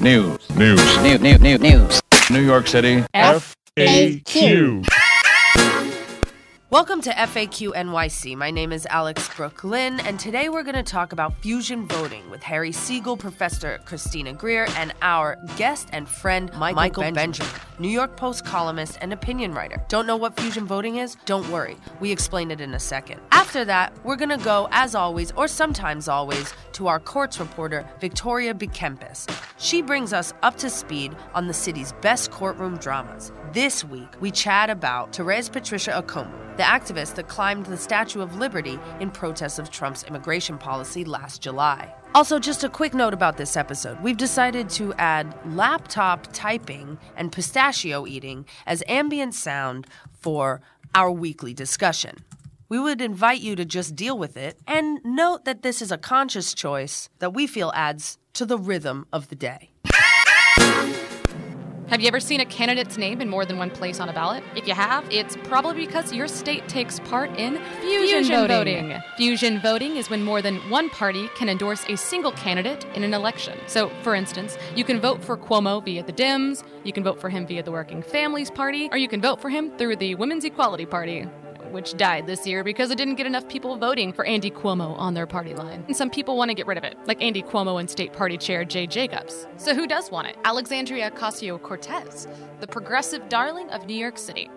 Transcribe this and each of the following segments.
News. News. New, new, new, news. New York City. FAQ. Welcome to FAQ NYC. My name is Alex Brook Lynn, and today we're going to talk about fusion voting with Harry Siegel, Professor Christina Greer, and our guest and friend Michael, Michael Benjamin, Benjamin, New York Post columnist and opinion writer. Don't know what fusion voting is? Don't worry, we explain it in a second. After that, we're going to go, as always, or sometimes always, to our courts reporter, Victoria Bekiempis. She brings us up to speed on the city's best courtroom dramas. This week, we chat about Therese Patricia Okoumou, the activist that climbed the Statue of Liberty in protest of Trump's immigration policy last July. Also, just a quick note about this episode. We've decided to add laptop typing and pistachio eating as ambient sound for our weekly discussion. We would invite you to just deal with it and note that this is a conscious choice that we feel adds to the rhythm of the day. Have you ever seen a candidate's name in more than one place on a ballot? If you have, it's probably because your state takes part in fusion, fusion voting. voting. Fusion voting is when more than one party can endorse a single candidate in an election. So, for instance, you can vote for Cuomo via the Dems, you can vote for him via the Working Families Party, or you can vote for him through the Women's Equality Party which died this year because it didn't get enough people voting for Andy Cuomo on their party line. And some people want to get rid of it, like Andy Cuomo and State Party Chair Jay Jacobs. So who does want it? Alexandria Ocasio Cortez, the progressive darling of New York City.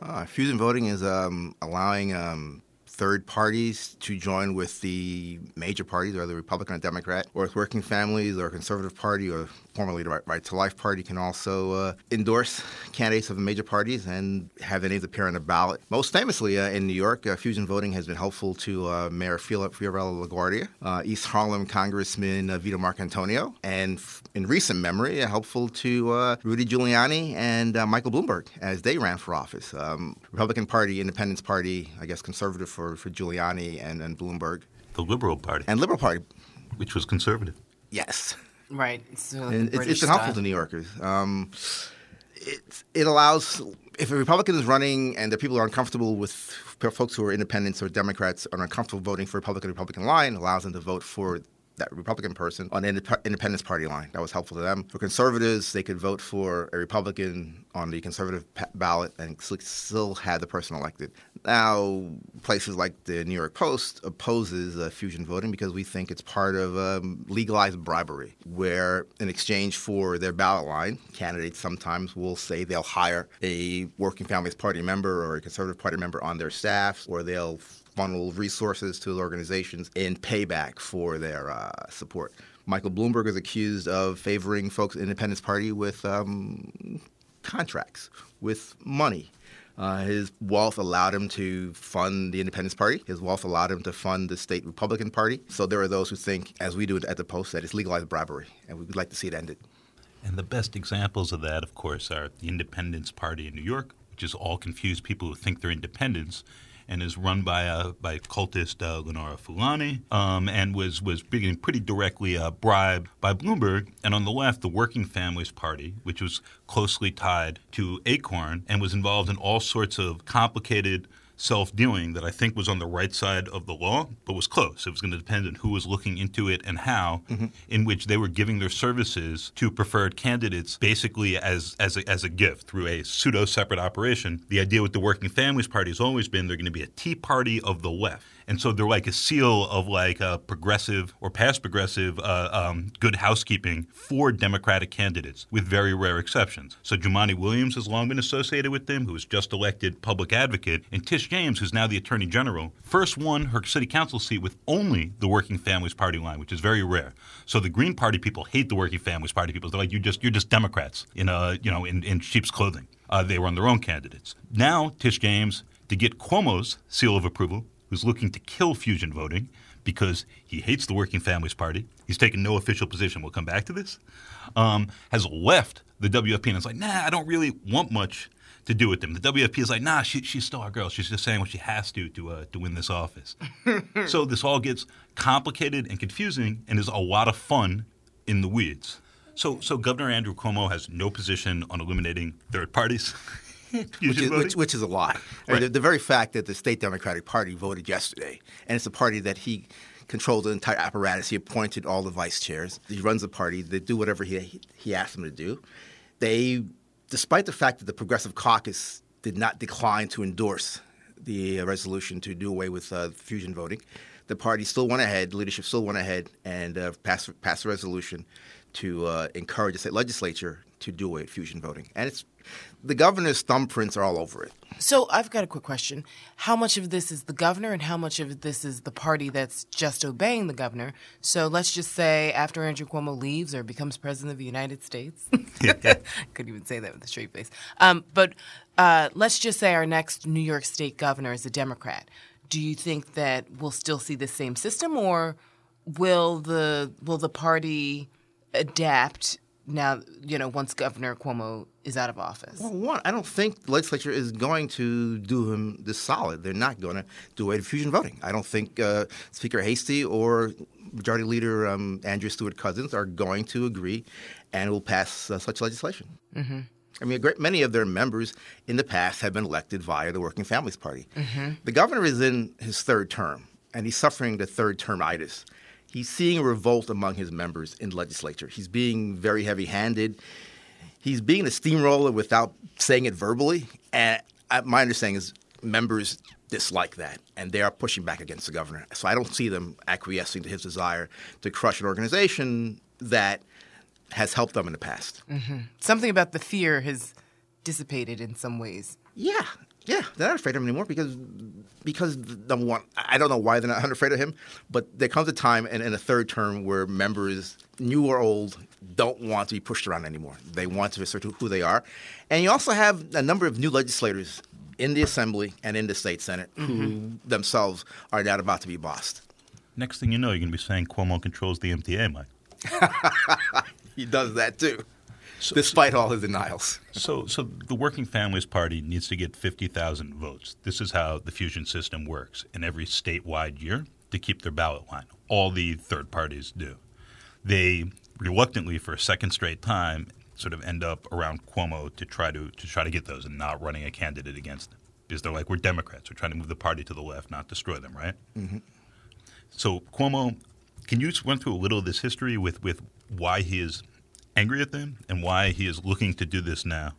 Uh, fusion voting is um, allowing um, third parties to join with the major parties, whether Republican or Democrat, or with working families or Conservative Party or formerly the Right, right to Life Party can also uh, endorse candidates of the major parties and have their names appear on the ballot. Most famously uh, in New York, uh, fusion voting has been helpful to uh, Mayor Fiorello LaGuardia, uh, East Harlem Congressman uh, Vito Marcantonio, and f- in recent memory, helpful to Rudy Giuliani and Michael Bloomberg as they ran for office. Um, Republican Party, Independence Party, I guess conservative for, for Giuliani and, and Bloomberg. The Liberal Party. And Liberal Party. Which was conservative. Yes. Right. It's, uh, it's, it's been helpful to New Yorkers. Um, it, it allows, if a Republican is running and the people are uncomfortable with folks who are independents or Democrats are uncomfortable voting for Republican Republican line, allows them to vote for that Republican person on the Independence Party line. That was helpful to them. For conservatives, they could vote for a Republican on the conservative ballot and still have the person elected. Now, places like the New York Post opposes uh, fusion voting because we think it's part of um, legalized bribery, where in exchange for their ballot line, candidates sometimes will say they'll hire a Working Families Party member or a Conservative Party member on their staff, or they'll funnel resources to organizations in payback for their uh, support. Michael Bloomberg is accused of favoring folks in the Independence Party with um, contracts, with money. Uh, his wealth allowed him to fund the Independence Party. His wealth allowed him to fund the state Republican Party. So there are those who think, as we do at the Post, that it's legalized bribery, and we would like to see it ended. And the best examples of that, of course, are the Independence Party in New York, which is all confused people who think they're independents and is run by uh, by cultist uh, Lenora Fulani, um, and was was being pretty directly uh, bribed by Bloomberg. And on the left, the Working Families Party, which was closely tied to Acorn and was involved in all sorts of complicated self dealing that I think was on the right side of the law, but was close. It was going to depend on who was looking into it and how, mm-hmm. in which they were giving their services to preferred candidates basically as, as, a, as a gift through a pseudo separate operation. The idea with the Working Families Party has always been they're going to be a tea party of the left. And so they're like a seal of like a progressive or past progressive uh, um, good housekeeping for Democratic candidates, with very rare exceptions. So Jumaane Williams has long been associated with them, who was just elected public advocate, and Tish James, who's now the Attorney General, first won her city council seat with only the Working Families Party line, which is very rare. So the Green Party people hate the Working Families Party people. They're like, you just you're just Democrats in a you know in, in sheep's clothing. Uh, they run their own candidates. Now Tish James to get Cuomo's seal of approval who's looking to kill fusion voting because he hates the Working Families Party. He's taken no official position. We'll come back to this. Um, has left the WFP and is like, nah, I don't really want much to do with them. The WFP is like, nah, she, she's still our girl. She's just saying what she has to to uh, to win this office. so this all gets complicated and confusing, and is a lot of fun in the weeds. So, so Governor Andrew Cuomo has no position on eliminating third parties. which, is, which, which, is, a lie. Right. the, the, very fact that the state Democratic Party voted yesterday, and it's a party that he controls the entire apparatus. He appointed all the vice chairs. He runs the party. They do whatever he he asked them to do. They, despite the fact that the Progressive Caucus did not decline to endorse the uh, resolution to do away with uh, fusion voting, the party still went ahead. Leadership still went ahead and uh, passed passed a resolution to uh, encourage the state legislature to do away with fusion voting. And it's the governor's thumbprints are all over it. So I've got a quick question. How much of this is the governor and how much of this is the party that's just obeying the governor? So let's just say after Andrew Cuomo leaves or becomes president of the United States, couldn't even say that with a straight face. Um, but uh, let's just say our next New York State governor is a Democrat. Do you think that we'll still see the same system, or will the will the party adapt now, you know, once Governor Cuomo is out of office? Well, one, I don't think the legislature is going to do him this solid. They're not going to do away with fusion voting. I don't think uh, Speaker Heastie or Majority Leader um, Andrea Stewart Cousins are going to agree and will pass uh, such legislation. Mm-hmm. I mean, a great, many of their members in the past have been elected via the Working Families Party. Mm-hmm. The governor is in his third term, and he's suffering the third termitis he's seeing a revolt among his members in the legislature. He's being very heavy handed. He's being a steamroller without saying it verbally. And my understanding is members dislike that, and they are pushing back against the governor. So I don't see them acquiescing to his desire to crush an organization that has helped them in the past. Mm-hmm. Something about the fear has dissipated in some ways. Yeah, yeah, they're not afraid of him anymore because because number one, I don't know why they're not afraid of him, but there comes a time in, in a third term where members, new or old, don't want to be pushed around anymore. They want to assert who they are, and you also have a number of new legislators in the assembly and in the state senate who mm-hmm. themselves are not about to be bossed. Next thing you know, you're going to be saying Cuomo controls the MTA, Mike. he does that too. So, despite all his denials. so, so the Working Families Party needs to get 50,000 votes. This is how the fusion system works in every statewide year to keep their ballot line. All the third parties do. They reluctantly, for a second straight time, sort of end up around Cuomo to try to to try to get those and not running a candidate against them because they're like we're Democrats. We're trying to move the party to the left, not destroy them, right? Mm-hmm. So Cuomo, can you run through a little of this history with with why he is angry at them and why he is looking to do this now?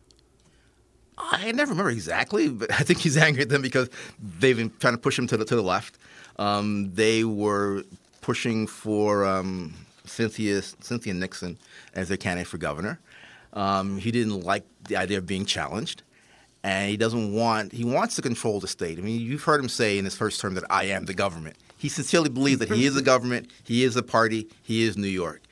I never remember exactly, but I think he's angry at them because they've been trying to push him to the to the left. Um, they were pushing for um, Cynthia Cynthia Nixon as their candidate for governor. Um, he didn't like the idea of being challenged, and he doesn't want he wants to control the state. I mean, you've heard him say in his first term that I am the government. He sincerely believes that he is the government, he is the party, he is New York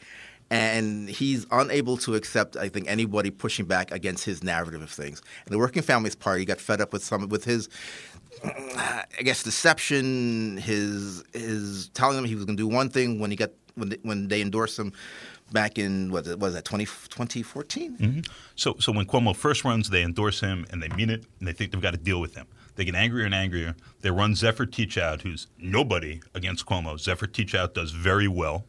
and he's unable to accept I think anybody pushing back against his narrative of things. And the Working Families Party got fed up with some with his I guess deception, his his telling them he was going to do one thing when he got when they, when they endorsed him back in what was that 20, 2014? Mm-hmm. So so when Cuomo first runs, they endorse him and they mean it, and they think they've got to deal with him. They get angrier and angrier. They run Zephyr Teachout, who's nobody against Cuomo. Zephyr Teachout does very well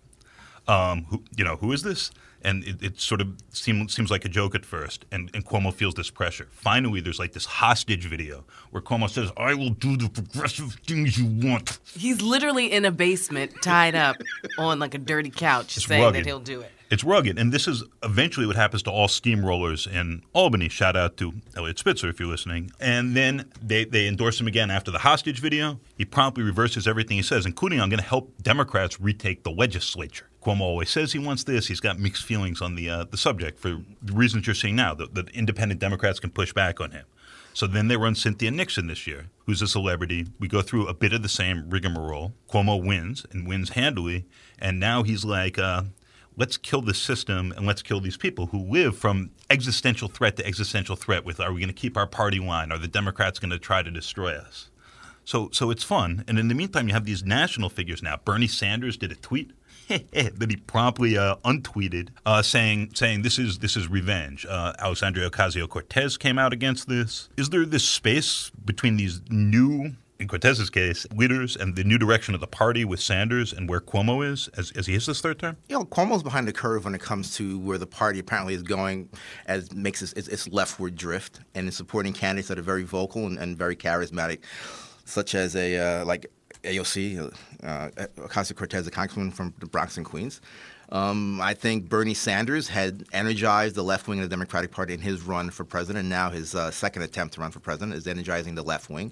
um, who, you know, who is this? And it, it sort of seem, seems like a joke at first, and, and Cuomo feels this pressure. Finally, there's like this hostage video where Cuomo says, I will do the progressive things you want. He's literally in a basement, tied up on like a dirty couch, it's saying rugged. that he'll do it. It's rugged, and this is eventually what happens to all steamrollers in Albany. Shout out to Eliot Spitzer if you're listening. And then they, they endorse him again after the hostage video. He promptly reverses everything he says, including I'm going to help Democrats retake the legislature. Cuomo always says he wants this. He's got mixed feelings on the uh, the subject for the reasons you're seeing now. That independent Democrats can push back on him. So then they run Cynthia Nixon this year, who's a celebrity. We go through a bit of the same rigmarole. Cuomo wins and wins handily, and now he's like, uh, let's kill the system and let's kill these people who live from existential threat to existential threat. With are we going to keep our party line? Are the Democrats going to try to destroy us? So, so it's fun. And in the meantime, you have these national figures now. Bernie Sanders did a tweet that he promptly uh, untweeted, uh, saying saying this is this is revenge. Uh, Alexandria Ocasio Cortez came out against this. Is there this space between these new in Cortez's case, leaders and the new direction of the party with Sanders and where Cuomo is as, as he hits this third term? You know, Cuomo's behind the curve when it comes to where the party apparently is going as makes its, its leftward drift and is supporting candidates that are very vocal and, and very charismatic, such as a uh, like AOC, uh, Ocasio Cortez, a congresswoman from the Bronx and Queens. Um, I think Bernie Sanders had energized the left wing of the Democratic Party in his run for president. Now his uh, second attempt to run for president is energizing the left wing,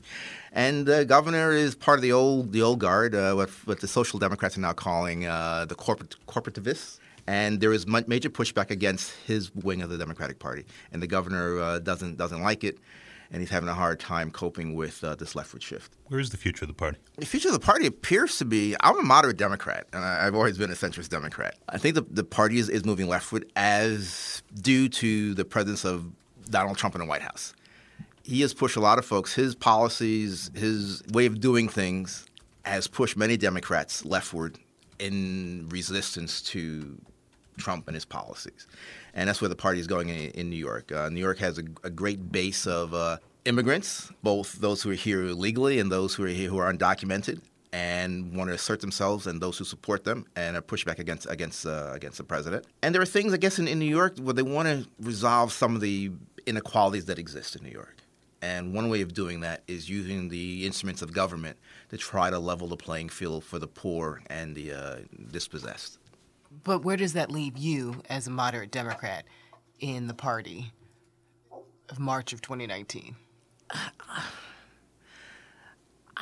and the governor is part of the old the old guard, uh, what, what the social democrats are now calling uh, the corporate corporativists. And there is major pushback against his wing of the Democratic Party, and the governor uh, doesn't doesn't like it and he's having a hard time coping with uh, this leftward shift. Where is the future of the party? The future of the party appears to be I'm a moderate Democrat, and I, have always been a centrist Democrat. I think the, the party is, is moving leftward as due to the presence of Donald Trump in the White House. He has pushed a lot of folks. His policies, his way of doing things has pushed many Democrats leftward in resistance to Trump and his policies and that's where the party is going in, in New York. Uh, New York has a, a great base of uh, immigrants, both those who are here legally and those who are here who are undocumented, and want to assert themselves, and those who support them, and are push back against against uh, against the president. And there are things, I guess, in, in New York where they want to resolve some of the inequalities that exist in New York. And one way of doing that is using the instruments of government to try to level the playing field for the poor and the uh, dispossessed. But where does that leave you as a moderate Democrat in the party of March of 2019?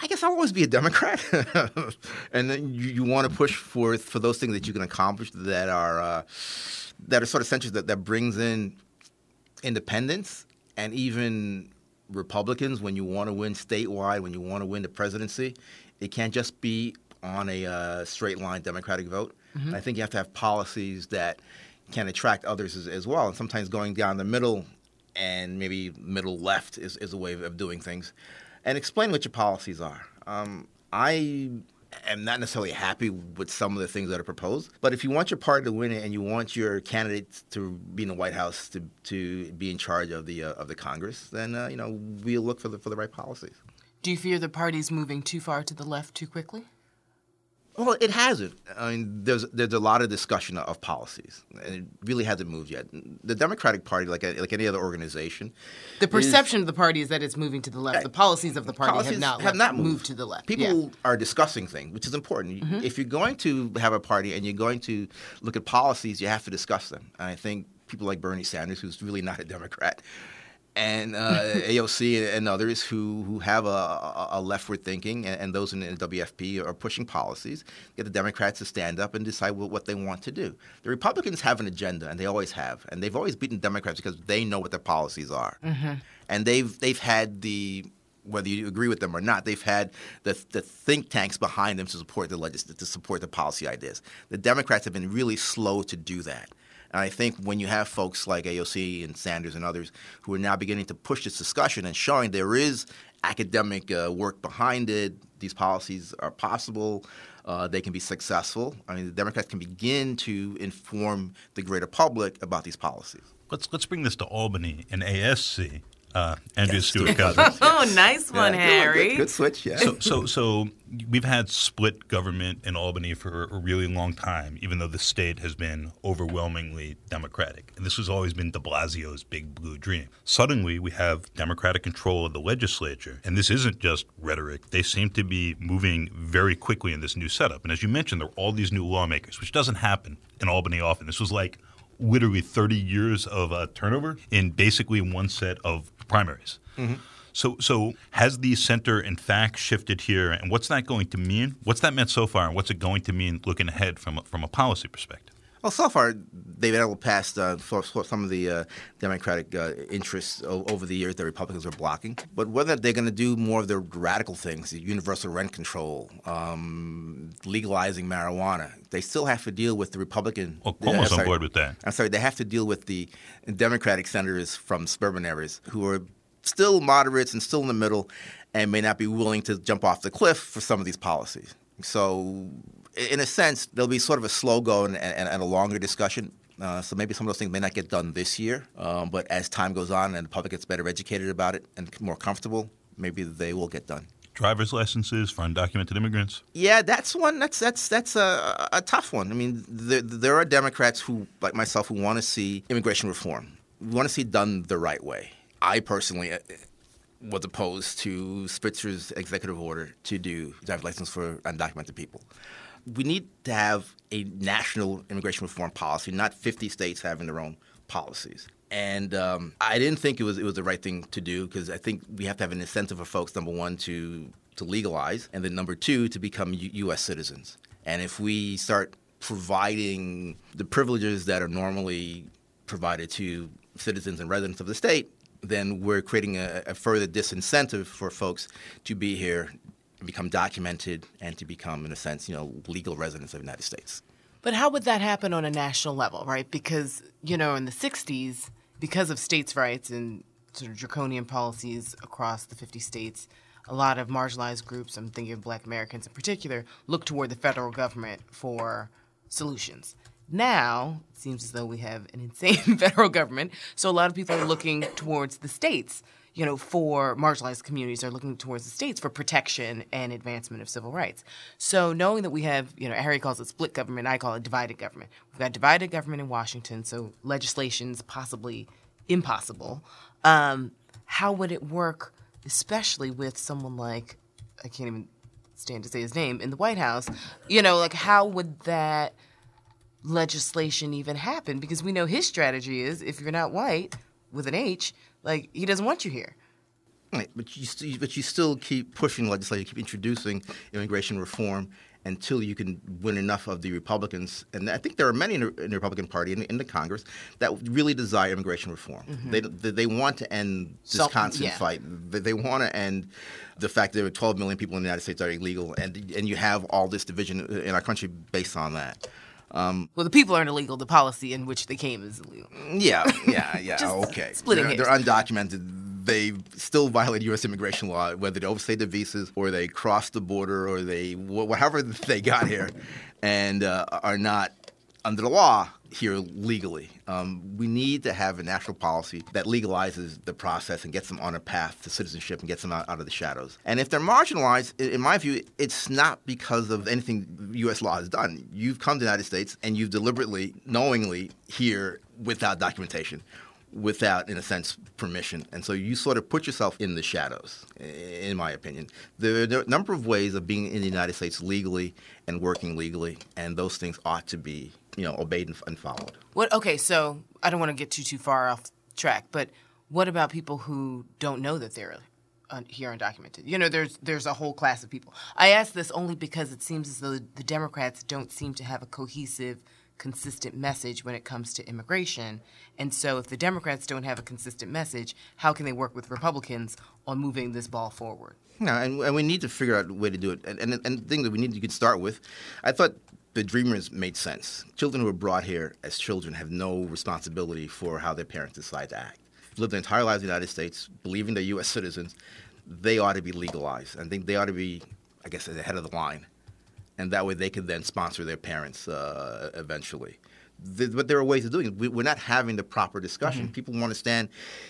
I guess I'll always be a Democrat, and then you, you, want to push for for those things that you can accomplish that are uh, that are sort of centers that, that brings in independence and even Republicans when you want to win statewide, when you want to win the presidency. It can't just be on a uh, straight line Democratic vote. Mm-hmm. I think you have to have policies that can attract others as, as, well. And sometimes going down the middle and maybe middle left is, is a way of doing things. And explain what your policies are. Um, I am not necessarily happy with some of the things that are proposed, but if you want your party to win it and you want your candidates to be in the White House to, to be in charge of the uh, of the Congress, then uh, you know we'll look for the for the right policies. Do you fear the party's moving too far to the left too quickly? Well, it hasn't. I mean, there's there's a lot of discussion of policies, and it really hasn't moved yet. The Democratic Party, like like any other organization, the perception is, of the party is that it's moving to the left. The policies of the party have not have not moved. moved. to the left. People yeah. are discussing things, which is important. Mm-hmm. If you're going to have a party and you're going to look at policies, you have to discuss them. And I think people like Bernie Sanders, who's really not a Democrat, and uh, AOC and others who, who have a, a leftward thinking, and, and, those in the WFP are pushing policies, get the Democrats to stand up and decide what, they want to do. The Republicans have an agenda, and they always have, and they've always beaten Democrats because they know what their policies are, mm-hmm. and they've they've had the whether you agree with them or not, they've had the, the think tanks behind them to support the legis- to support the policy ideas. The Democrats have been really slow to do that. And I think when you have folks like AOC and Sanders and others who are now beginning to push this discussion and showing there is academic uh, work behind it, these policies are possible. Uh, they can be successful. I mean, the Democrats can begin to inform the greater public about these policies. Let's let's bring this to Albany and ASC uh, Andrea yes, Stewart Cousins. oh, nice one, yeah, Harry. Good, good, switch, yeah. So, so, so we've had split government in Albany for a really long time, even though the state has been overwhelmingly Democratic. And this has always been de Blasio's big blue dream. Suddenly, we have Democratic control of the legislature, and this isn't just rhetoric. They seem to be moving very quickly in this new setup. And as you mentioned, there are all these new lawmakers, which doesn't happen in Albany often. This was like literally 30 years of uh, turnover in basically one set of primaries. Mm-hmm. So, so has the center in fact shifted here, and what's that going to mean? What's that meant so far, and what's it going to mean looking ahead from from a policy perspective? Well, so far they've been able to pass uh, some of the uh, Democratic uh, interests o- over the years that Republicans are blocking. But whether they're going to do more of the radical things, universal rent control, um, legalizing marijuana, they still have to deal with the Republican. Well, Cuomo's on board with that. I'm sorry, they have to deal with the Democratic senators from suburban areas who are still moderates and still in the middle and may not be willing to jump off the cliff for some of these policies. So in a sense, there'll be sort of a slow go and, and, and a longer discussion. Uh, so maybe some of those things may not get done this year, um, but as time goes on and the public gets better educated about it and more comfortable, maybe they will get done. Driver's licenses for undocumented immigrants. Yeah, that's one. That's that's that's a, a tough one. I mean, there, there are Democrats who, like myself, who want to see immigration reform. We want to see it done the right way. I personally, was opposed to Spitzer's executive order to do driver's license for undocumented people. We need to have a national immigration reform policy, not 50 states having their own policies. And um, I didn't think it was it was the right thing to do because I think we have to have an incentive for folks. Number one, to to legalize, and then number two, to become U- U.S. citizens. And if we start providing the privileges that are normally provided to citizens and residents of the state, then we're creating a, a further disincentive for folks to be here, become documented, and to become, in a sense, you know, legal residents of the United States. But how would that happen on a national level, right? Because, you know, in the 60s, because of states' rights and sort of draconian policies across the 50 states, a lot of marginalized groups, I'm thinking of black Americans in particular, look toward the federal government for solutions. Now, it seems as though we have an insane federal government, so a lot of people are looking towards the states you know, for marginalized communities are looking towards the states for protection and advancement of civil rights. So knowing that we have, you know, Harry calls it split government, I call it divided government. We've got divided government in Washington, so legislation's possibly impossible. Um, how would it work, especially with someone like I can't even stand to say his name in the White House? You know, like how would that legislation even happen? Because we know his strategy is if you're not white with an H, like he doesn't want you here. Right, but you st- but you still keep pushing legislation, keep introducing immigration reform until you can win enough of the Republicans, and I think there are many in the, in the Republican Party in, in, the Congress that really desire immigration reform. Mm-hmm. They, they, they want to end this so, constant yeah. fight. They, they want to end the fact that there are 12 million people in the United States that are illegal, and and you have all this division in our country based on that. Um, well, the people aren't illegal. The policy in which they came is illegal. Yeah, yeah, yeah. okay. Splitting they're, they're undocumented. They still violate U.S. immigration law, whether they overstay their visas or they cross the border or they whatever they got here, and uh, are not under the law here legally. Um, we need to have a national policy that legalizes the process and gets them on a path to citizenship and gets them out, out of the shadows. And if they're marginalized, in my view, it's not because of anything U.S. law has done. You've come to the United States and you've deliberately, knowingly here without documentation without, in a sense, permission. And so you sort of put yourself in the shadows, in my opinion. There are a number of ways of being in the United States legally and working legally, and those things ought to be, you know, obeyed and followed. What? Okay, so I don't want to get too too far off track, but what about people who don't know that they're uh, here undocumented? You know, there's there's a whole class of people. I ask this only because it seems as though the Democrats don't seem to have a cohesive consistent message when it comes to immigration. And so, if the Democrats don't have a consistent message, how can they work with Republicans on moving this ball forward? No, and, and we need to figure out a way to do it. And, and, and the thing that we need to get start with, I thought the Dreamers made sense. Children who are brought here as children have no responsibility for how their parents decide to act. Lived their entire lives in the United States, believing they're U.S. citizens, they ought to be legalized. I think they ought to be, I guess, ahead of the line and that way they could then sponsor their parents uh, eventually. The, but there are ways of doing it. We, are not having the proper discussion. Mm-hmm. People want to stand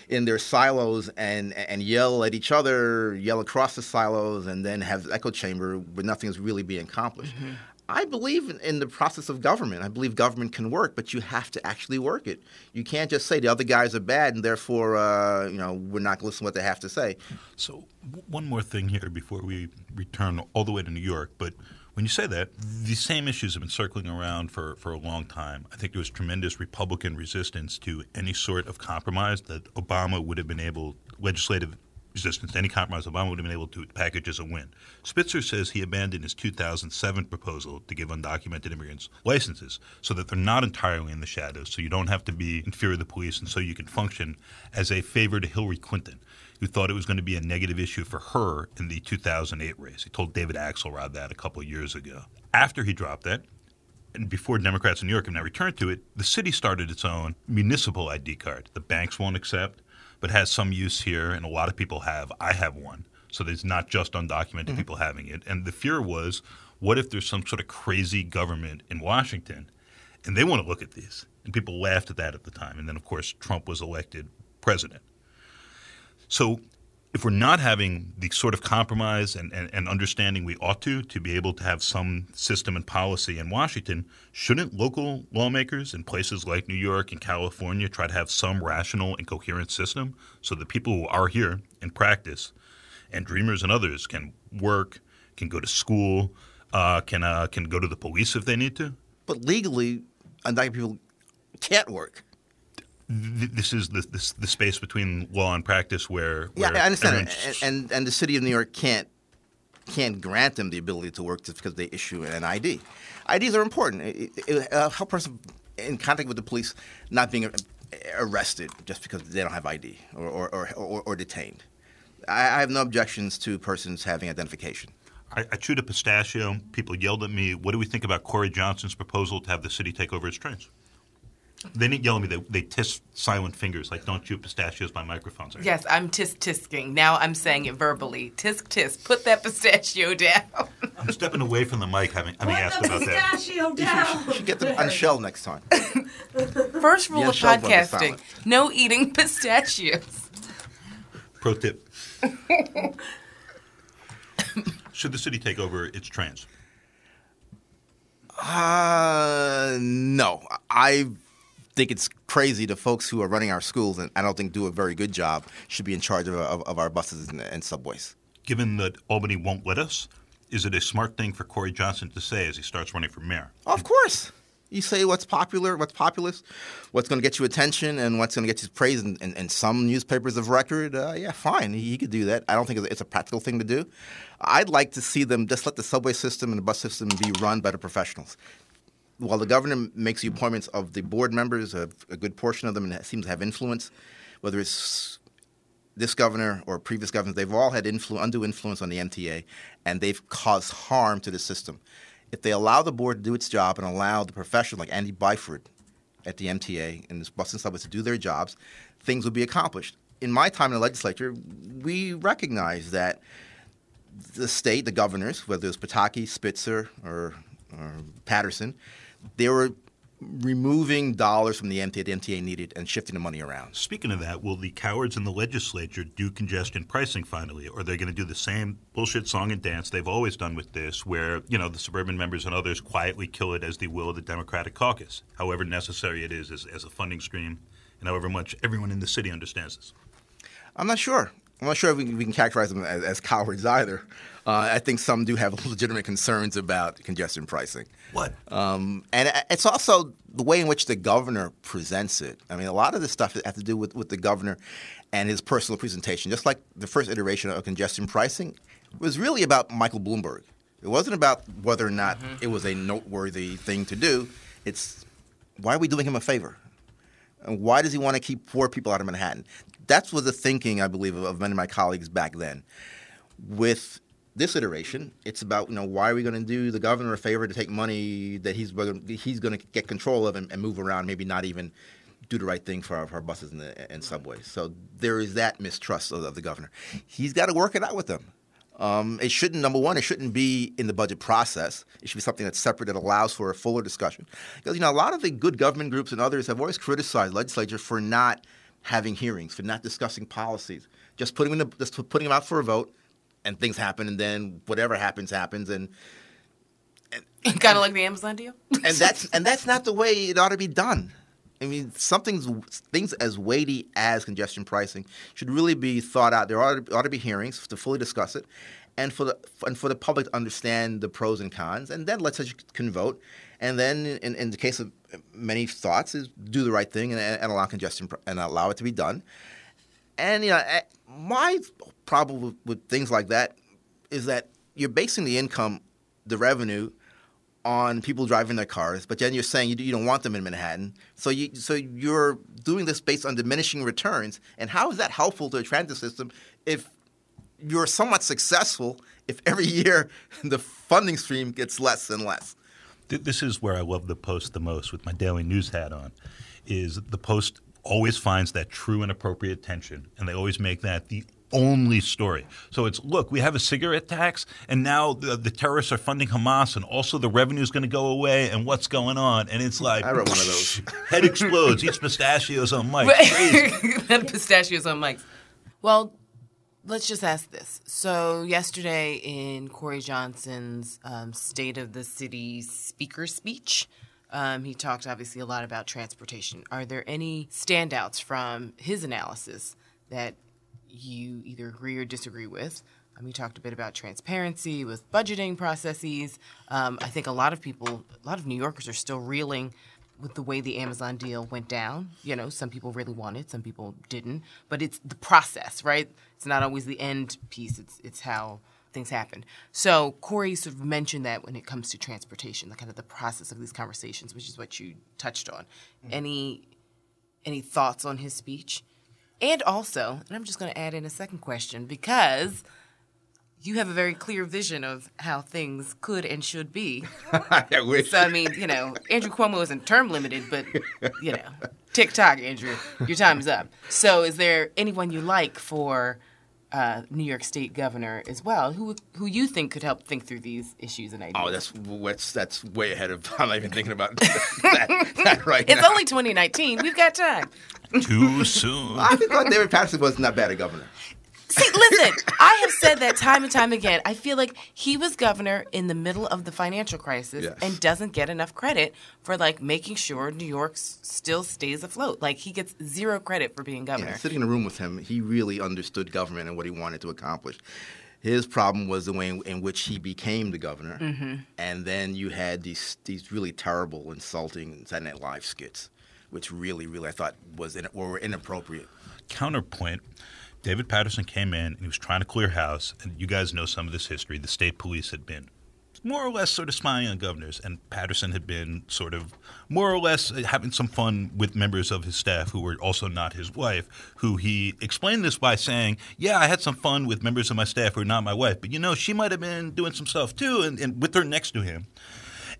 in their silos and and yell at each other, yell across the silos, and then have echo chamber where nothing is really being accomplished. Mm-hmm. I believe in, in, the process of government. I believe government can work, but you have to actually work it. You can't just say the other guys are bad and therefore, uh, you know, we're not going to listen to what they have to say. So, one more thing here before we return all the way to New York, but when you say that, the same issues have been circling around for, for a long time. I think there was tremendous Republican resistance to any sort of compromise that Obama would have been able, legislative resistance to any compromise Obama would have been able to package as a win. Spitzer says he abandoned his 2007 proposal to give undocumented immigrants licenses so that they're not entirely in the shadows, so you don't have to be in fear of the police, and so you can function as a favor to Hillary Clinton who thought it was going to be a negative issue for her in the 2008 race. He told David Axelrod that a couple years ago. After he dropped that, and before Democrats in New York have now returned to it, the city started its own municipal ID card. The banks won't accept, but has some use here, and a lot of people have. I have one. So there's not just undocumented mm-hmm. people having it. And the fear was what if there's some sort of crazy government in Washington and they want to look at these? And people laughed at that at the time. And then, of course, Trump was elected president. So if we're not having the sort of compromise and, and, and, understanding we ought to to be able to have some system and policy in Washington, shouldn't local lawmakers in places like New York and California try to have some rational and coherent system so that people who are here in practice and dreamers and others can work, can go to school, uh, can uh, can go to the police if they need to? But legally, undocumented people can't work this is the, the, the, space between law and practice where, where yeah, I understand, and, and, and the city of New York can't can't grant them the ability to work just because they issue an ID. IDs are important. It, it, it uh, help person in contact with the police not being arrested just because they don't have ID or or, or, or, or detained. I, I, have no objections to persons having identification. I, I chewed a pistachio. People yelled at me. What do we think about Corey Johnson's proposal to have the city take over its trains? They didn't yell at me. They, they tisk silent fingers, like don't chew pistachios by microphones. Yes, I'm tisk tisking. Now I'm saying it verbally. Tisk tisk. Put that pistachio down. I'm stepping away from the mic, having, having Put asked the about that. pistachio down. You should get them unshelled next time. First rule of podcasting: no eating pistachios. Pro tip: Should the city take over its trains? Uh, no. I think it's crazy the folks who are running our schools and I don't think do a very good job should be in charge of, of, of our buses and, and, subways. Given that Albany won't let us, is it a smart thing for Corey Johnson to say as he starts running for mayor? Of course. You say what's popular, what's populist, what's going to get you attention, and what's going to get you praise in, in, in some newspapers of record. Uh, yeah, fine, he, he, could do that. I don't think it's a practical thing to do. I'd like to see them just let the subway system and the bus system be run by the professionals while the governor makes the appointments of the board members, a, a good portion of them seems to have influence, whether it's this governor or previous governors, they've all had influ- undue influence on the MTA, and they've caused harm to the system. If they allow the board to do its job and allow the professionals like Andy Byford at the MTA and the Boston subways to do their jobs, things will be accomplished. In my time in the legislature, we recognize that the state, the governors, whether it's Pataki, Spitzer, or, or Paterson, they were removing dollars from the MTA the MTA needed and shifting the money around. Speaking of that, will the cowards in the legislature do congestion pricing finally, or are they going to do the same bullshit song and dance they've always done with this, where you know the suburban members and others quietly kill it as the will of the Democratic caucus, however necessary it is as, as a funding stream, and however much everyone in the city understands this? I'm not sure. I'm not sure if we, we can characterize them as, as cowards either. Uh, I think some do have legitimate concerns about congestion pricing. What? Um, and it's also the way in which the governor presents it. I mean, a lot of this stuff has to do with, with the governor and his personal presentation. Just like the first iteration of congestion pricing was really about Michael Bloomberg. It wasn't about whether or not mm-hmm. it was a noteworthy thing to do. It's why are we doing him a favor? And why does he want to keep poor people out of Manhattan? That was the thinking, I believe, of many of my colleagues back then. With this iteration, it's about you know why are we going to do the governor a favor to take money that he's he's going to get control of and, and, move around, maybe not even do the right thing for our, for our buses and, the, and, subways. So there is that mistrust of, of the governor. He's got to work it out with them. Um, it shouldn't number one, it shouldn't be in the budget process. It should be something that's separate that allows for a fuller discussion. Because you know a lot of the good government groups and others have always criticized legislature for not having hearings, for not discussing policies, just putting them, just putting them out for a vote and things happen, and then whatever happens happens, and, and kind of like the Amazon deal. and that's and that's not the way it ought to be done. I mean, something's things as weighty as congestion pricing should really be thought out. There ought to, ought to be hearings to fully discuss it, and for the and for the public to understand the pros and cons, and then legislators can vote. And then, in, in the case of many thoughts, is do the right thing and, and allow congestion and allow it to be done. And you know, eh, my problem with, with things like that is that you're basing the income, the revenue, on people driving their cars, but then you're saying you, you don't want them in Manhattan. So you so you're doing this based on diminishing returns. And how is that helpful to a transit system if you're somewhat successful if every year the funding stream gets less and less? This is where I love the Post the most with my daily news hat on. Is the Post always finds that true and appropriate tension, and they always make that the only story. So it's look, we have a cigarette tax, and now the, the terrorists are funding Hamas, and also the revenue is going to go away, and what's going on? And it's like I wrote one of those. Head explodes. Eats pistachios on mic. pistachios on mic. Well, let's just ask this. So, yesterday in Corey Johnson's um, State of the City speaker speech, um, he talked obviously a lot about transportation. Are there any standouts from his analysis that you either agree or disagree with? Um, he talked a bit about transparency with budgeting processes. Um, I think a lot of people, a lot of New Yorkers are still reeling with the way the Amazon deal went down. You know, some people really wanted, some people didn't. But it's the process, right? It's not always the end piece. It's it's how things happen. So Corey sort of mentioned that when it comes to transportation, the kind of the process of these conversations, which is what you touched on. Mm-hmm. Any any thoughts on his speech? And also, and I'm just going to add in a second question because you have a very clear vision of how things could and should be. I wish. So I mean, you know, Andrew Cuomo isn't term limited, but you know, tick tock, Andrew, your time is up. So, is there anyone you like for uh, New York State governor as well, who who you think could help think through these issues and ideas? Oh, that's that's that's way ahead of. I'm not even thinking about that, that right now. It's now. only 2019. We've got time. Too soon. I thought David Paterson wasn't that bad a governor. See, listen, I have said that time and time again. I feel like he was governor in the middle of the financial crisis Yes. and doesn't get enough credit for like making sure New York s- still stays afloat. Like he gets zero credit for being governor. Yeah, sitting in a room with him, he really understood government and what he wanted to accomplish. His problem was the way in, in which he became the governor, Mm-hmm. and then you had these these really terrible, insulting Saturday Night Live skits, which really, really I thought was in, were inappropriate. Counterpoint. David Paterson came in and he was trying to clear house, and you guys know some of this history. The state police had been more or less sort of spying on governors, and Paterson had been sort of more or less uh, having some fun with members of his staff who were also not his wife. Who he explained this by saying, "Yeah, I had some fun with members of my staff who are not my wife, but you know, she might have been doing some stuff too, and, and with her next to him."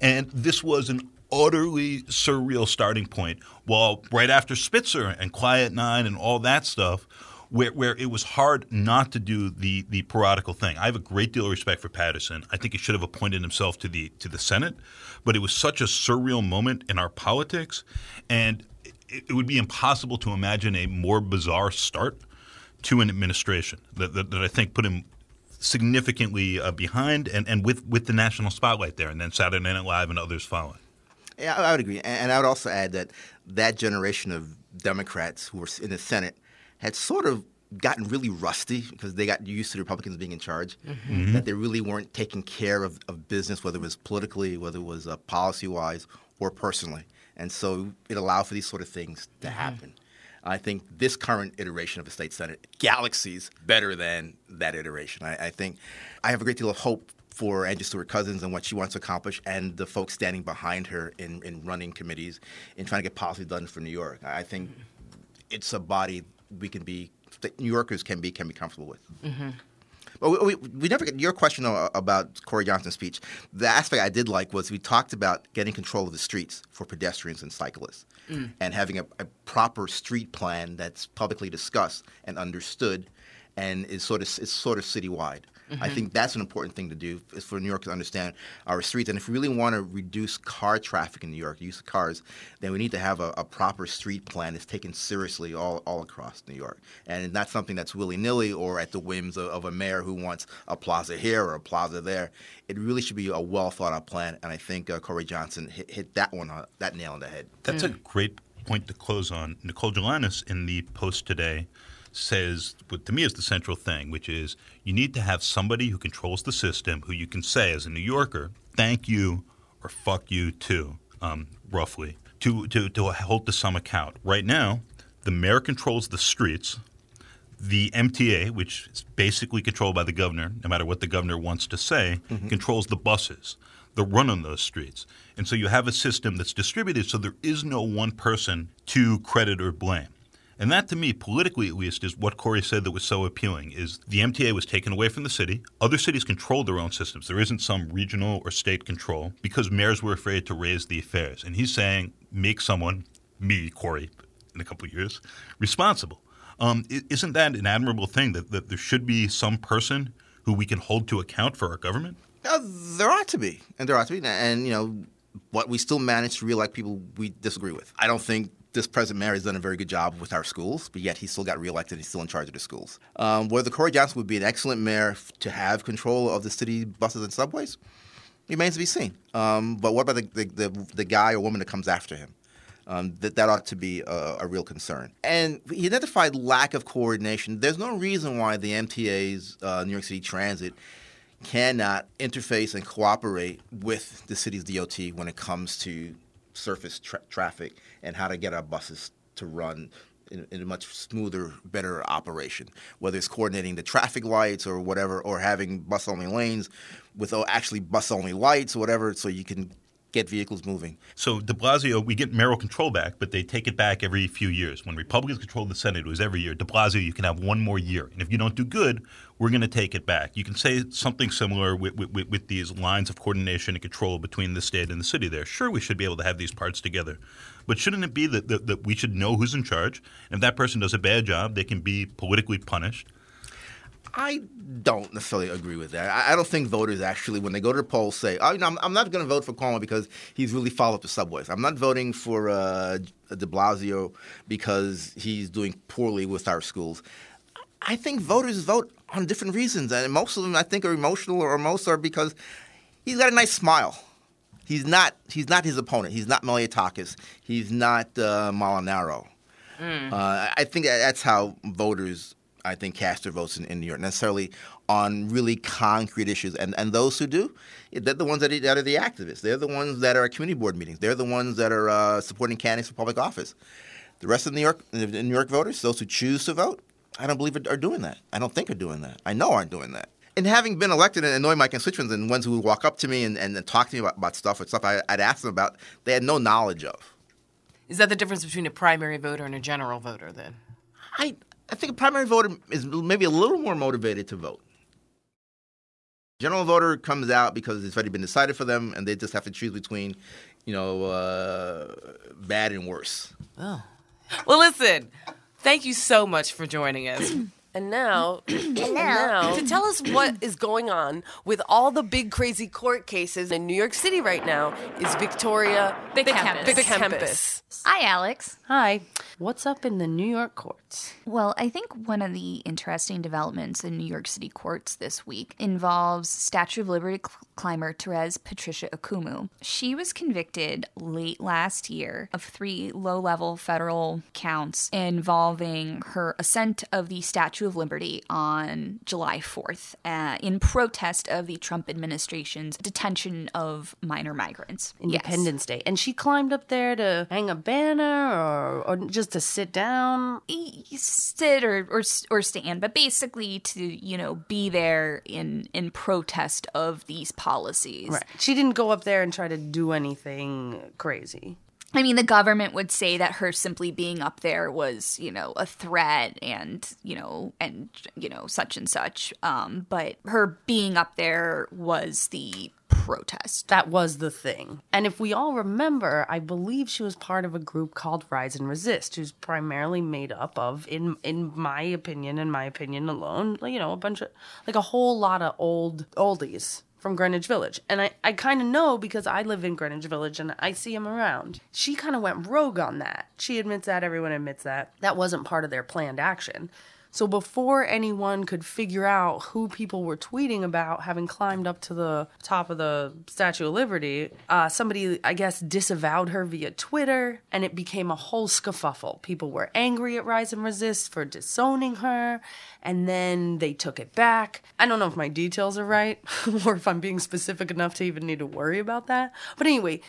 And this was an utterly surreal starting point. While right after Spitzer and Client Nine and all that stuff, where, where it was hard not to do the the parodical thing. I have a great deal of respect for Paterson. I think he should have appointed himself to the to the Senate, but it was such a surreal moment in our politics, and it, it would be impossible to imagine a more bizarre start to an administration that, that, that I think put him significantly uh, behind and, and with, with the national spotlight there, and then Saturday Night Live and others following. Yeah, I would agree, and I would also add that that generation of Democrats who were in the Senate had sort of gotten really rusty because they got used to the Republicans being in charge. Mm-hmm. That they really weren't taking care of, of business, whether it was politically, whether it was uh, policy wise, or personally, and so it allowed for these sort of things to mm-hmm. happen. I think this current iteration of the state senate galaxies better than that iteration. I, I think I have a great deal of hope for Angie Stewart Cousins and what she wants to accomplish, and the folks standing behind her in, in running committees and trying to get policy done for New York. I think mm-hmm. it's a body we can be, that New Yorkers can be can be comfortable with. Mm-hmm. But we, we, we never get your question uh, about Corey Johnson's speech. The aspect I did like was we talked about getting control of the streets for pedestrians and cyclists, mm. and having a, a proper street plan that's publicly discussed and understood, and is sort of is sort of citywide. I mm-hmm. think that's an important thing to do is for New York to understand our streets. And if we really want to reduce car traffic in New York, use of cars, then we need to have a, a proper street plan that's taken seriously all, all across New York. And not something that's willy nilly or at the whims of, of a mayor who wants a plaza here or a plaza there. It really should be a well thought out plan. And I think uh, Corey Johnson hit, hit that one, on, that nail on the head. That's a mm. great point to close on. Nicole Gelinas in the Post today says what to me is the central thing, which is you need to have somebody who controls the system who you can say as a New Yorker, thank you or fuck you too, um, roughly, to, to, to hold to some account. Right now, the mayor controls the streets. The MTA, which is basically controlled by the governor, no matter what the governor wants to say, controls the buses, the run on those streets. And so you have a system that's distributed so there is no one person to credit or blame. And that, to me, politically at least, is what Corey said that was so appealing: is the MTA was taken away from the city. Other cities control their own systems. There isn't some regional or state control because mayors were afraid to raise the affairs. And he's saying, make someone, me, Corey, in a couple of years, responsible. Um, isn't that an admirable thing that, that there should be some person who we can hold to account for our government? There ought to be, and there ought to be, and you know, but we still manage to reelect people we disagree with. I don't think this present mayor has done a very good job with our schools, but yet he still got reelected. He's still in charge of the schools. Um, whether Corey Johnson would be an excellent mayor to have control of the city buses and subways remains to be seen. Um, but what about the, the, the, the, guy or woman that comes after him? Um, that that ought to be a, a, real concern. And he identified lack of coordination. There's no reason why the MTA's uh, New York City Transit cannot interface and cooperate with the city's DOT when it comes to surface tra- traffic and how to get our buses to run in, in, a much smoother, better operation. Whether it's coordinating the traffic lights or whatever, or having bus only lanes with oh, actually bus only lights or whatever, so you can get vehicles moving. So De Blasio, we get mayoral control back, but they take it back every few years. When Republicans control the Senate, it was every year. De Blasio, you can have one more year, and if you don't do good, we're going to take it back. You can say something similar with, with, with, these lines of coordination and control between the state and the city. There, sure, we should be able to have these parts together, but shouldn't it be that, that, that we should know who's in charge? And if that person does a bad job, they can be politically punished. I don't necessarily agree with that. I, don't think voters actually, when they go to the polls, say, "Oh, you know, I'm, I'm not going to vote for Cuomo because he's really followed up the subways. I'm not voting for uh, De Blasio because he's doing poorly with our schools." I think voters vote on different reasons, and most of them, I think, are emotional, or most are because he's got a nice smile. He's not. He's not his opponent. He's not Malliotakis. He's not uh, Molinaro. Mm. Uh, I think that's how voters I think, cast their votes in, in, New York necessarily on really concrete issues. And and those who do, they're the ones that are, that are the activists. They're the ones that are at community board meetings. They're the ones that are uh, supporting candidates for public office. The rest of New York the New York voters, those who choose to vote, I don't believe they are doing that. I don't think are doing that. I know aren't doing that. And having been elected and knowing my constituents and ones who would walk up to me and, and, and talk to me about, about stuff or stuff I, I'd ask them about, they had no knowledge of. Is that the difference between a primary voter and a general voter then? I I think a primary voter is maybe a little more motivated to vote. General voter comes out because it's already been decided for them, and they just have to choose between, you know, uh, bad and worse. Oh, well, listen. Thank you so much for joining us. And now, and now, to tell us what is going on with all the big crazy court cases in New York City right now is Victoria Big, Bekiempis. Big Kempis. Hi, Alex. Hi. What's up in the New York courts? Well, I think one of the interesting developments in New York City courts this week involves Statue of Liberty cl- climber Therese Patricia Okoumou. She was convicted late last year of three low level federal counts involving her ascent of the Statue of Liberty on July 4th uh, in protest of the Trump administration's detention of minor migrants. Independence yes. Day. And she climbed up there to hang a banner or, or just to sit down? Sit or, or or stand, but basically to you know be there in in protest of these policies. Right. She didn't go up there and try to do anything crazy. I mean, the government would say that her simply being up there was, you know, a threat and, you know, and, you know, such and such. Um, but her being up there was the protest. That was the thing. And if we all remember, I believe she was part of a group called Rise and Resist, who's primarily made up of, in in my opinion, in my opinion alone, you know, a bunch of like a whole lot of old oldies from Greenwich Village. And I, I kind of know because I live in Greenwich Village and I see him around. She kind of went rogue on that. She admits that, everyone admits that. That wasn't part of their planned action. So before anyone could figure out who people were tweeting about having climbed up to the top of the Statue of Liberty, uh, somebody, I guess, disavowed her via Twitter, and it became a whole scuffle. People were angry at Rise and Resist for disowning her, and then they took it back. I don't know if my details are right or if I'm being specific enough to even need to worry about that. But anyway,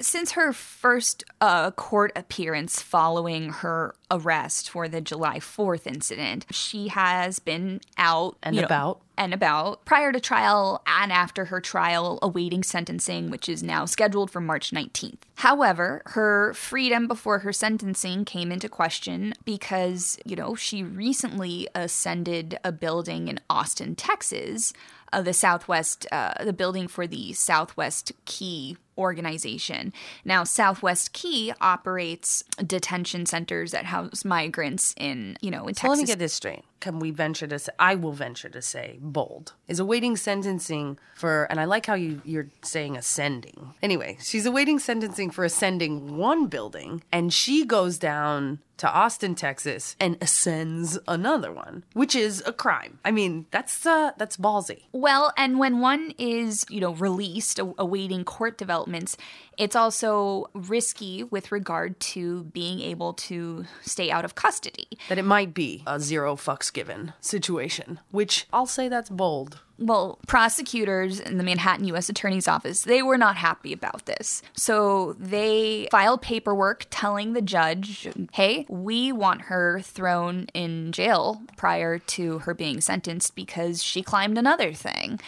since her first uh, court appearance following her arrest for the July 4th incident, she has been out and about. Know, and about prior to trial and after her trial, awaiting sentencing, which is now scheduled for March 19th. However, her freedom before her sentencing came into question because, you know, she recently ascended a building in Austin, Texas, uh, the Southwest, uh, the building for the Southwest Key organization. Now, Southwest Key operates detention centers that house migrants in, you know, in so Texas. Let me get this straight. Can we venture to say, I will venture to say bold, is awaiting sentencing for, and I like how you, you're saying ascending. Anyway, she's awaiting sentencing for ascending one building, and she goes down to Austin, Texas, and ascends another one, which is a crime. I mean, that's uh, that's ballsy. Well, and when one is, you know, released, awaiting court developments, it's also risky with regard to being able to stay out of custody. That it might be a zero fucks given situation, which I'll say that's bold well, prosecutors in the Manhattan U.S. Attorney's Office, they were not happy about this. So they filed paperwork telling the judge, hey, we want her thrown in jail prior to her being sentenced because she climbed another thing.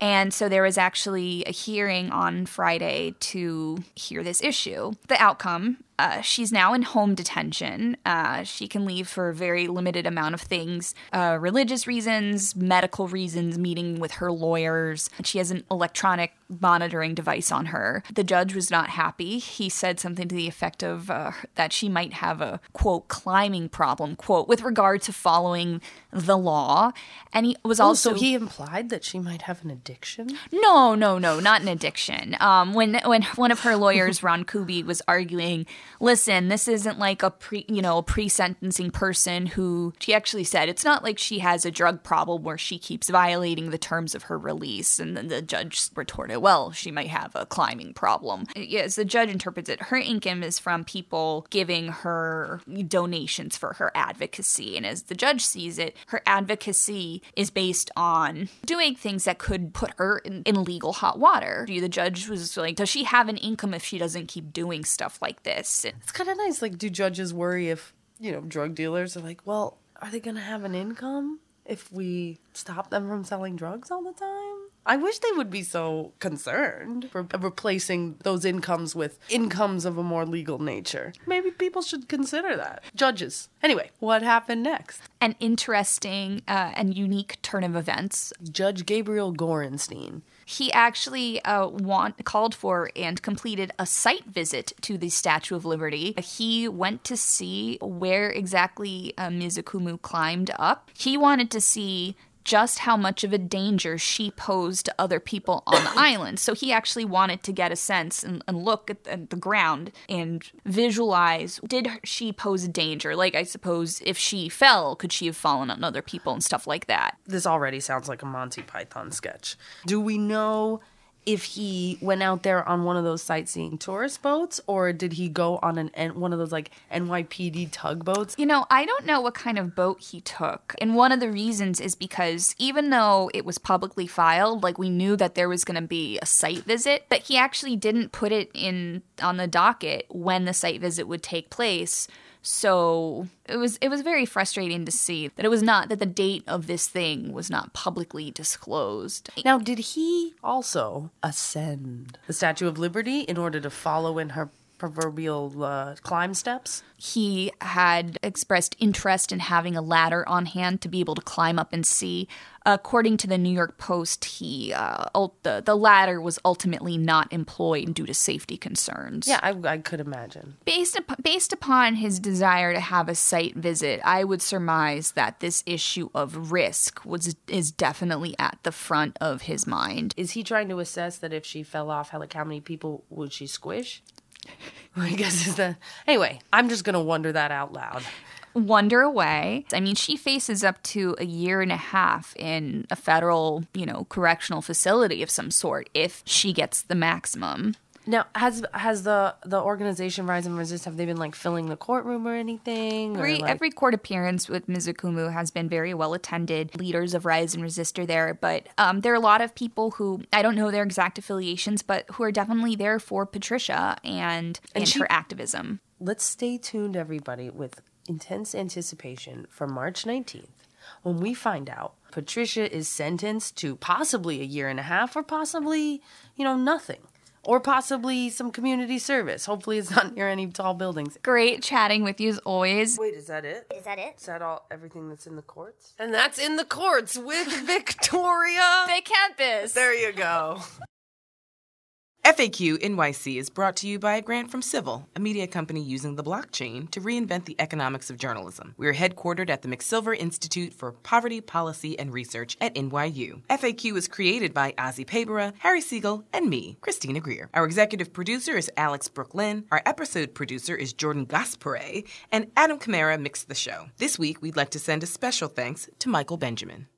And so there was actually a hearing on Friday to hear this issue. The outcome uh, she's now in home detention. Uh, she can leave for a very limited amount of things uh, religious reasons, medical reasons, meeting with her lawyers. She has an electronic monitoring device on her. The judge was not happy. He said something to the effect of uh, that she might have a quote climbing problem, quote, with regard to following the law. And he was oh, also. so he implied that she might have an addiction? No, no, no, not an addiction. Um, when, when one of her lawyers, Ron Kuby, was arguing listen, this isn't like a pre, you know, a pre-sentencing person who she actually said it's not like she has a drug problem where she keeps violating the terms of her release. And then the judge retorted, well, she might have a climbing problem. As the judge interprets it, her income is from people giving her donations for her advocacy. And as the judge sees it, her advocacy is based on doing things that could put her in, in legal hot water. The judge was like, does she have an income if she doesn't keep doing stuff like this? It's kind of nice. Like, do judges worry if, you know, drug dealers are like, well, are they going to have an income if we stop them from selling drugs all the time? I wish they would be so concerned for replacing those incomes with incomes of a more legal nature. Maybe people should consider that. Judges. Anyway, what happened next? An interesting uh, and unique turn of events. Judge Gabriel Gorenstein he actually uh, want, called for and completed a site visit to the Statue of Liberty. He went to see where exactly uh, Ms. Okoumou climbed up. He wanted to see just how much of a danger she posed to other people on the island. So he actually wanted to get a sense and, and look at the, at the, ground and visualize did she pose a danger? Like, I suppose if she fell, could she have fallen on other people and stuff like that? This already sounds like a Monty Python sketch. Do we know if he went out there on one of those sightseeing tourist boats or did he go on an one of those like NYPD tugboats? You know, I don't know what kind of boat he took. And one of the reasons is because even though it was publicly filed, like we knew that there was going to be a site visit, but he actually didn't put it in on the docket when the site visit would take place. So it was it was very frustrating to see that it was not that the date of this thing was not publicly disclosed. Now, did he also ascend the Statue of Liberty in order to follow in her proverbial uh, climb steps? He had expressed interest in having a ladder on hand to be able to climb up and see. According to the New York Post, he uh, the, the ladder was ultimately not employed due to safety concerns. Yeah, I, I could imagine. Based, up, based upon his desire to have a site visit, I would surmise that this issue of risk was is definitely at the front of his mind. Is he trying to assess that if she fell off, how, like how many people would she squish? I guess is that. Anyway, I'm just gonna wonder that out loud. Wonder away. I mean, she faces up to a year and a half in a federal, you know, correctional facility of some sort if she gets the maximum. Now, has has the the organization Rise and Resist have they been like filling the courtroom or anything? Every or like... every court appearance with Ms. Okoumou has been very well attended. Leaders of Rise and Resist are there, but um, there are a lot of people who I don't know their exact affiliations, but who are definitely there for Patricia and and, and she, her activism. Let's stay tuned, everybody, with intense anticipation for March nineteenth when we find out Patricia is sentenced to possibly a year and a half or possibly, you know, nothing or possibly some community service. Hopefully, it's not near any tall buildings. Great chatting with you as always. Wait, is that it? Is that it? Is that all? Everything that's in the courts? And that's in the courts with Victoria. Bekiempis. There you go. FAQ NYC is brought to you by a grant from Civil, a media company using the blockchain to reinvent the economics of journalism. We are headquartered at the McSilver Institute for Poverty Policy and Research at NYU. FAQ is created by Azi Paybarah, Harry Siegel, and me, Christina Greer. Our executive producer is Alex Brook Lynn. Our episode producer is Jordan Gaspare, and Adam Kamara mixed the show. This week, we'd like to send a special thanks to Michael Benjamin.